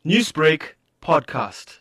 Newsbreak podcast.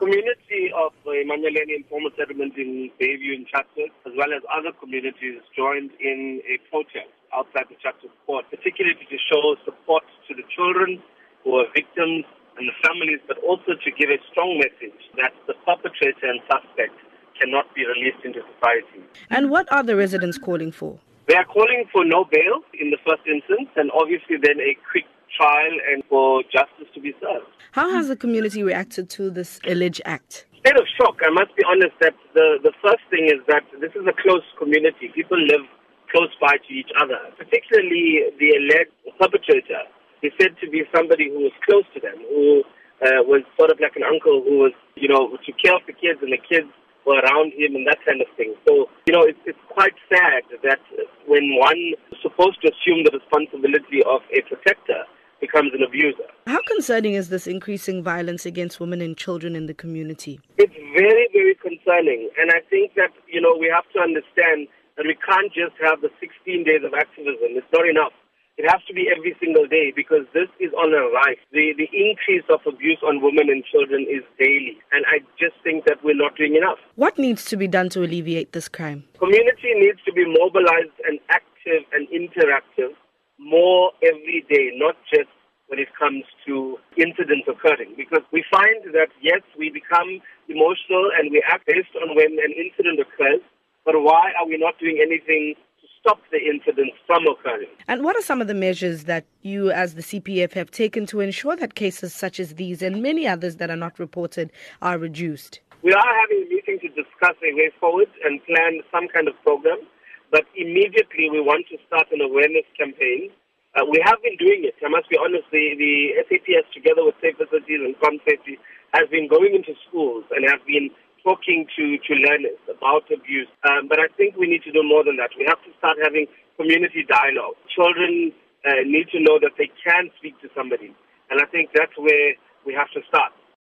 Community of uh, Emmanueleni informal settlement in Bayview and Chatsworth, as well as other communities, joined in a protest outside the Chatsworth court, particularly to show support to the children who are victims and the families, but also to give a strong message that the perpetrator and suspect cannot be released into society. And what are the residents calling for? They are calling for no bail in the first instance, and obviously then a quick trial and for justice to be served. How has the community reacted to this alleged act? State of shock. I must be honest that the, the first thing is that this is a close community. People live close by to each other, particularly the alleged perpetrator is said to be somebody who was close to them, who uh, was sort of like an uncle who was, you know, took care of the kids and the kids were around him and that kind of thing. So, you know, it's, it's quite sad that when one is supposed to assume the responsibility of a protector, becomes an abuser. How concerning is this increasing violence against women and children in the community? It's very, very concerning. And I think that, you know, we have to understand that we can't just have the 16 days of activism. It's not enough. It has to be every single day because this is on a rise. The, the increase of abuse on women and children is daily. And I just think that we're not doing enough. What needs to be done to alleviate this crime? Community needs to be mobilized and active and interactive more every day, not just comes to incidents occurring. Because we find that, yes, we become emotional and we act based on when an incident occurs, but why are we not doing anything to stop the incidents from occurring? And what are some of the measures that you, as the CPF, have taken to ensure that cases such as these and many others that are not reported are reduced? We are having a meeting to discuss a way forward and plan some kind of program. But immediately we want to start an awareness campaign. Uh, we have been doing it. I must be honest, the, the SAPS together with Safe Facilities and Com Safety has been going into schools and have been talking to, to learners about abuse. Um, but I think we need to do more than that. We have to start having community dialogue. Children uh, need to know that they can speak to somebody. And I think that's where we have to start.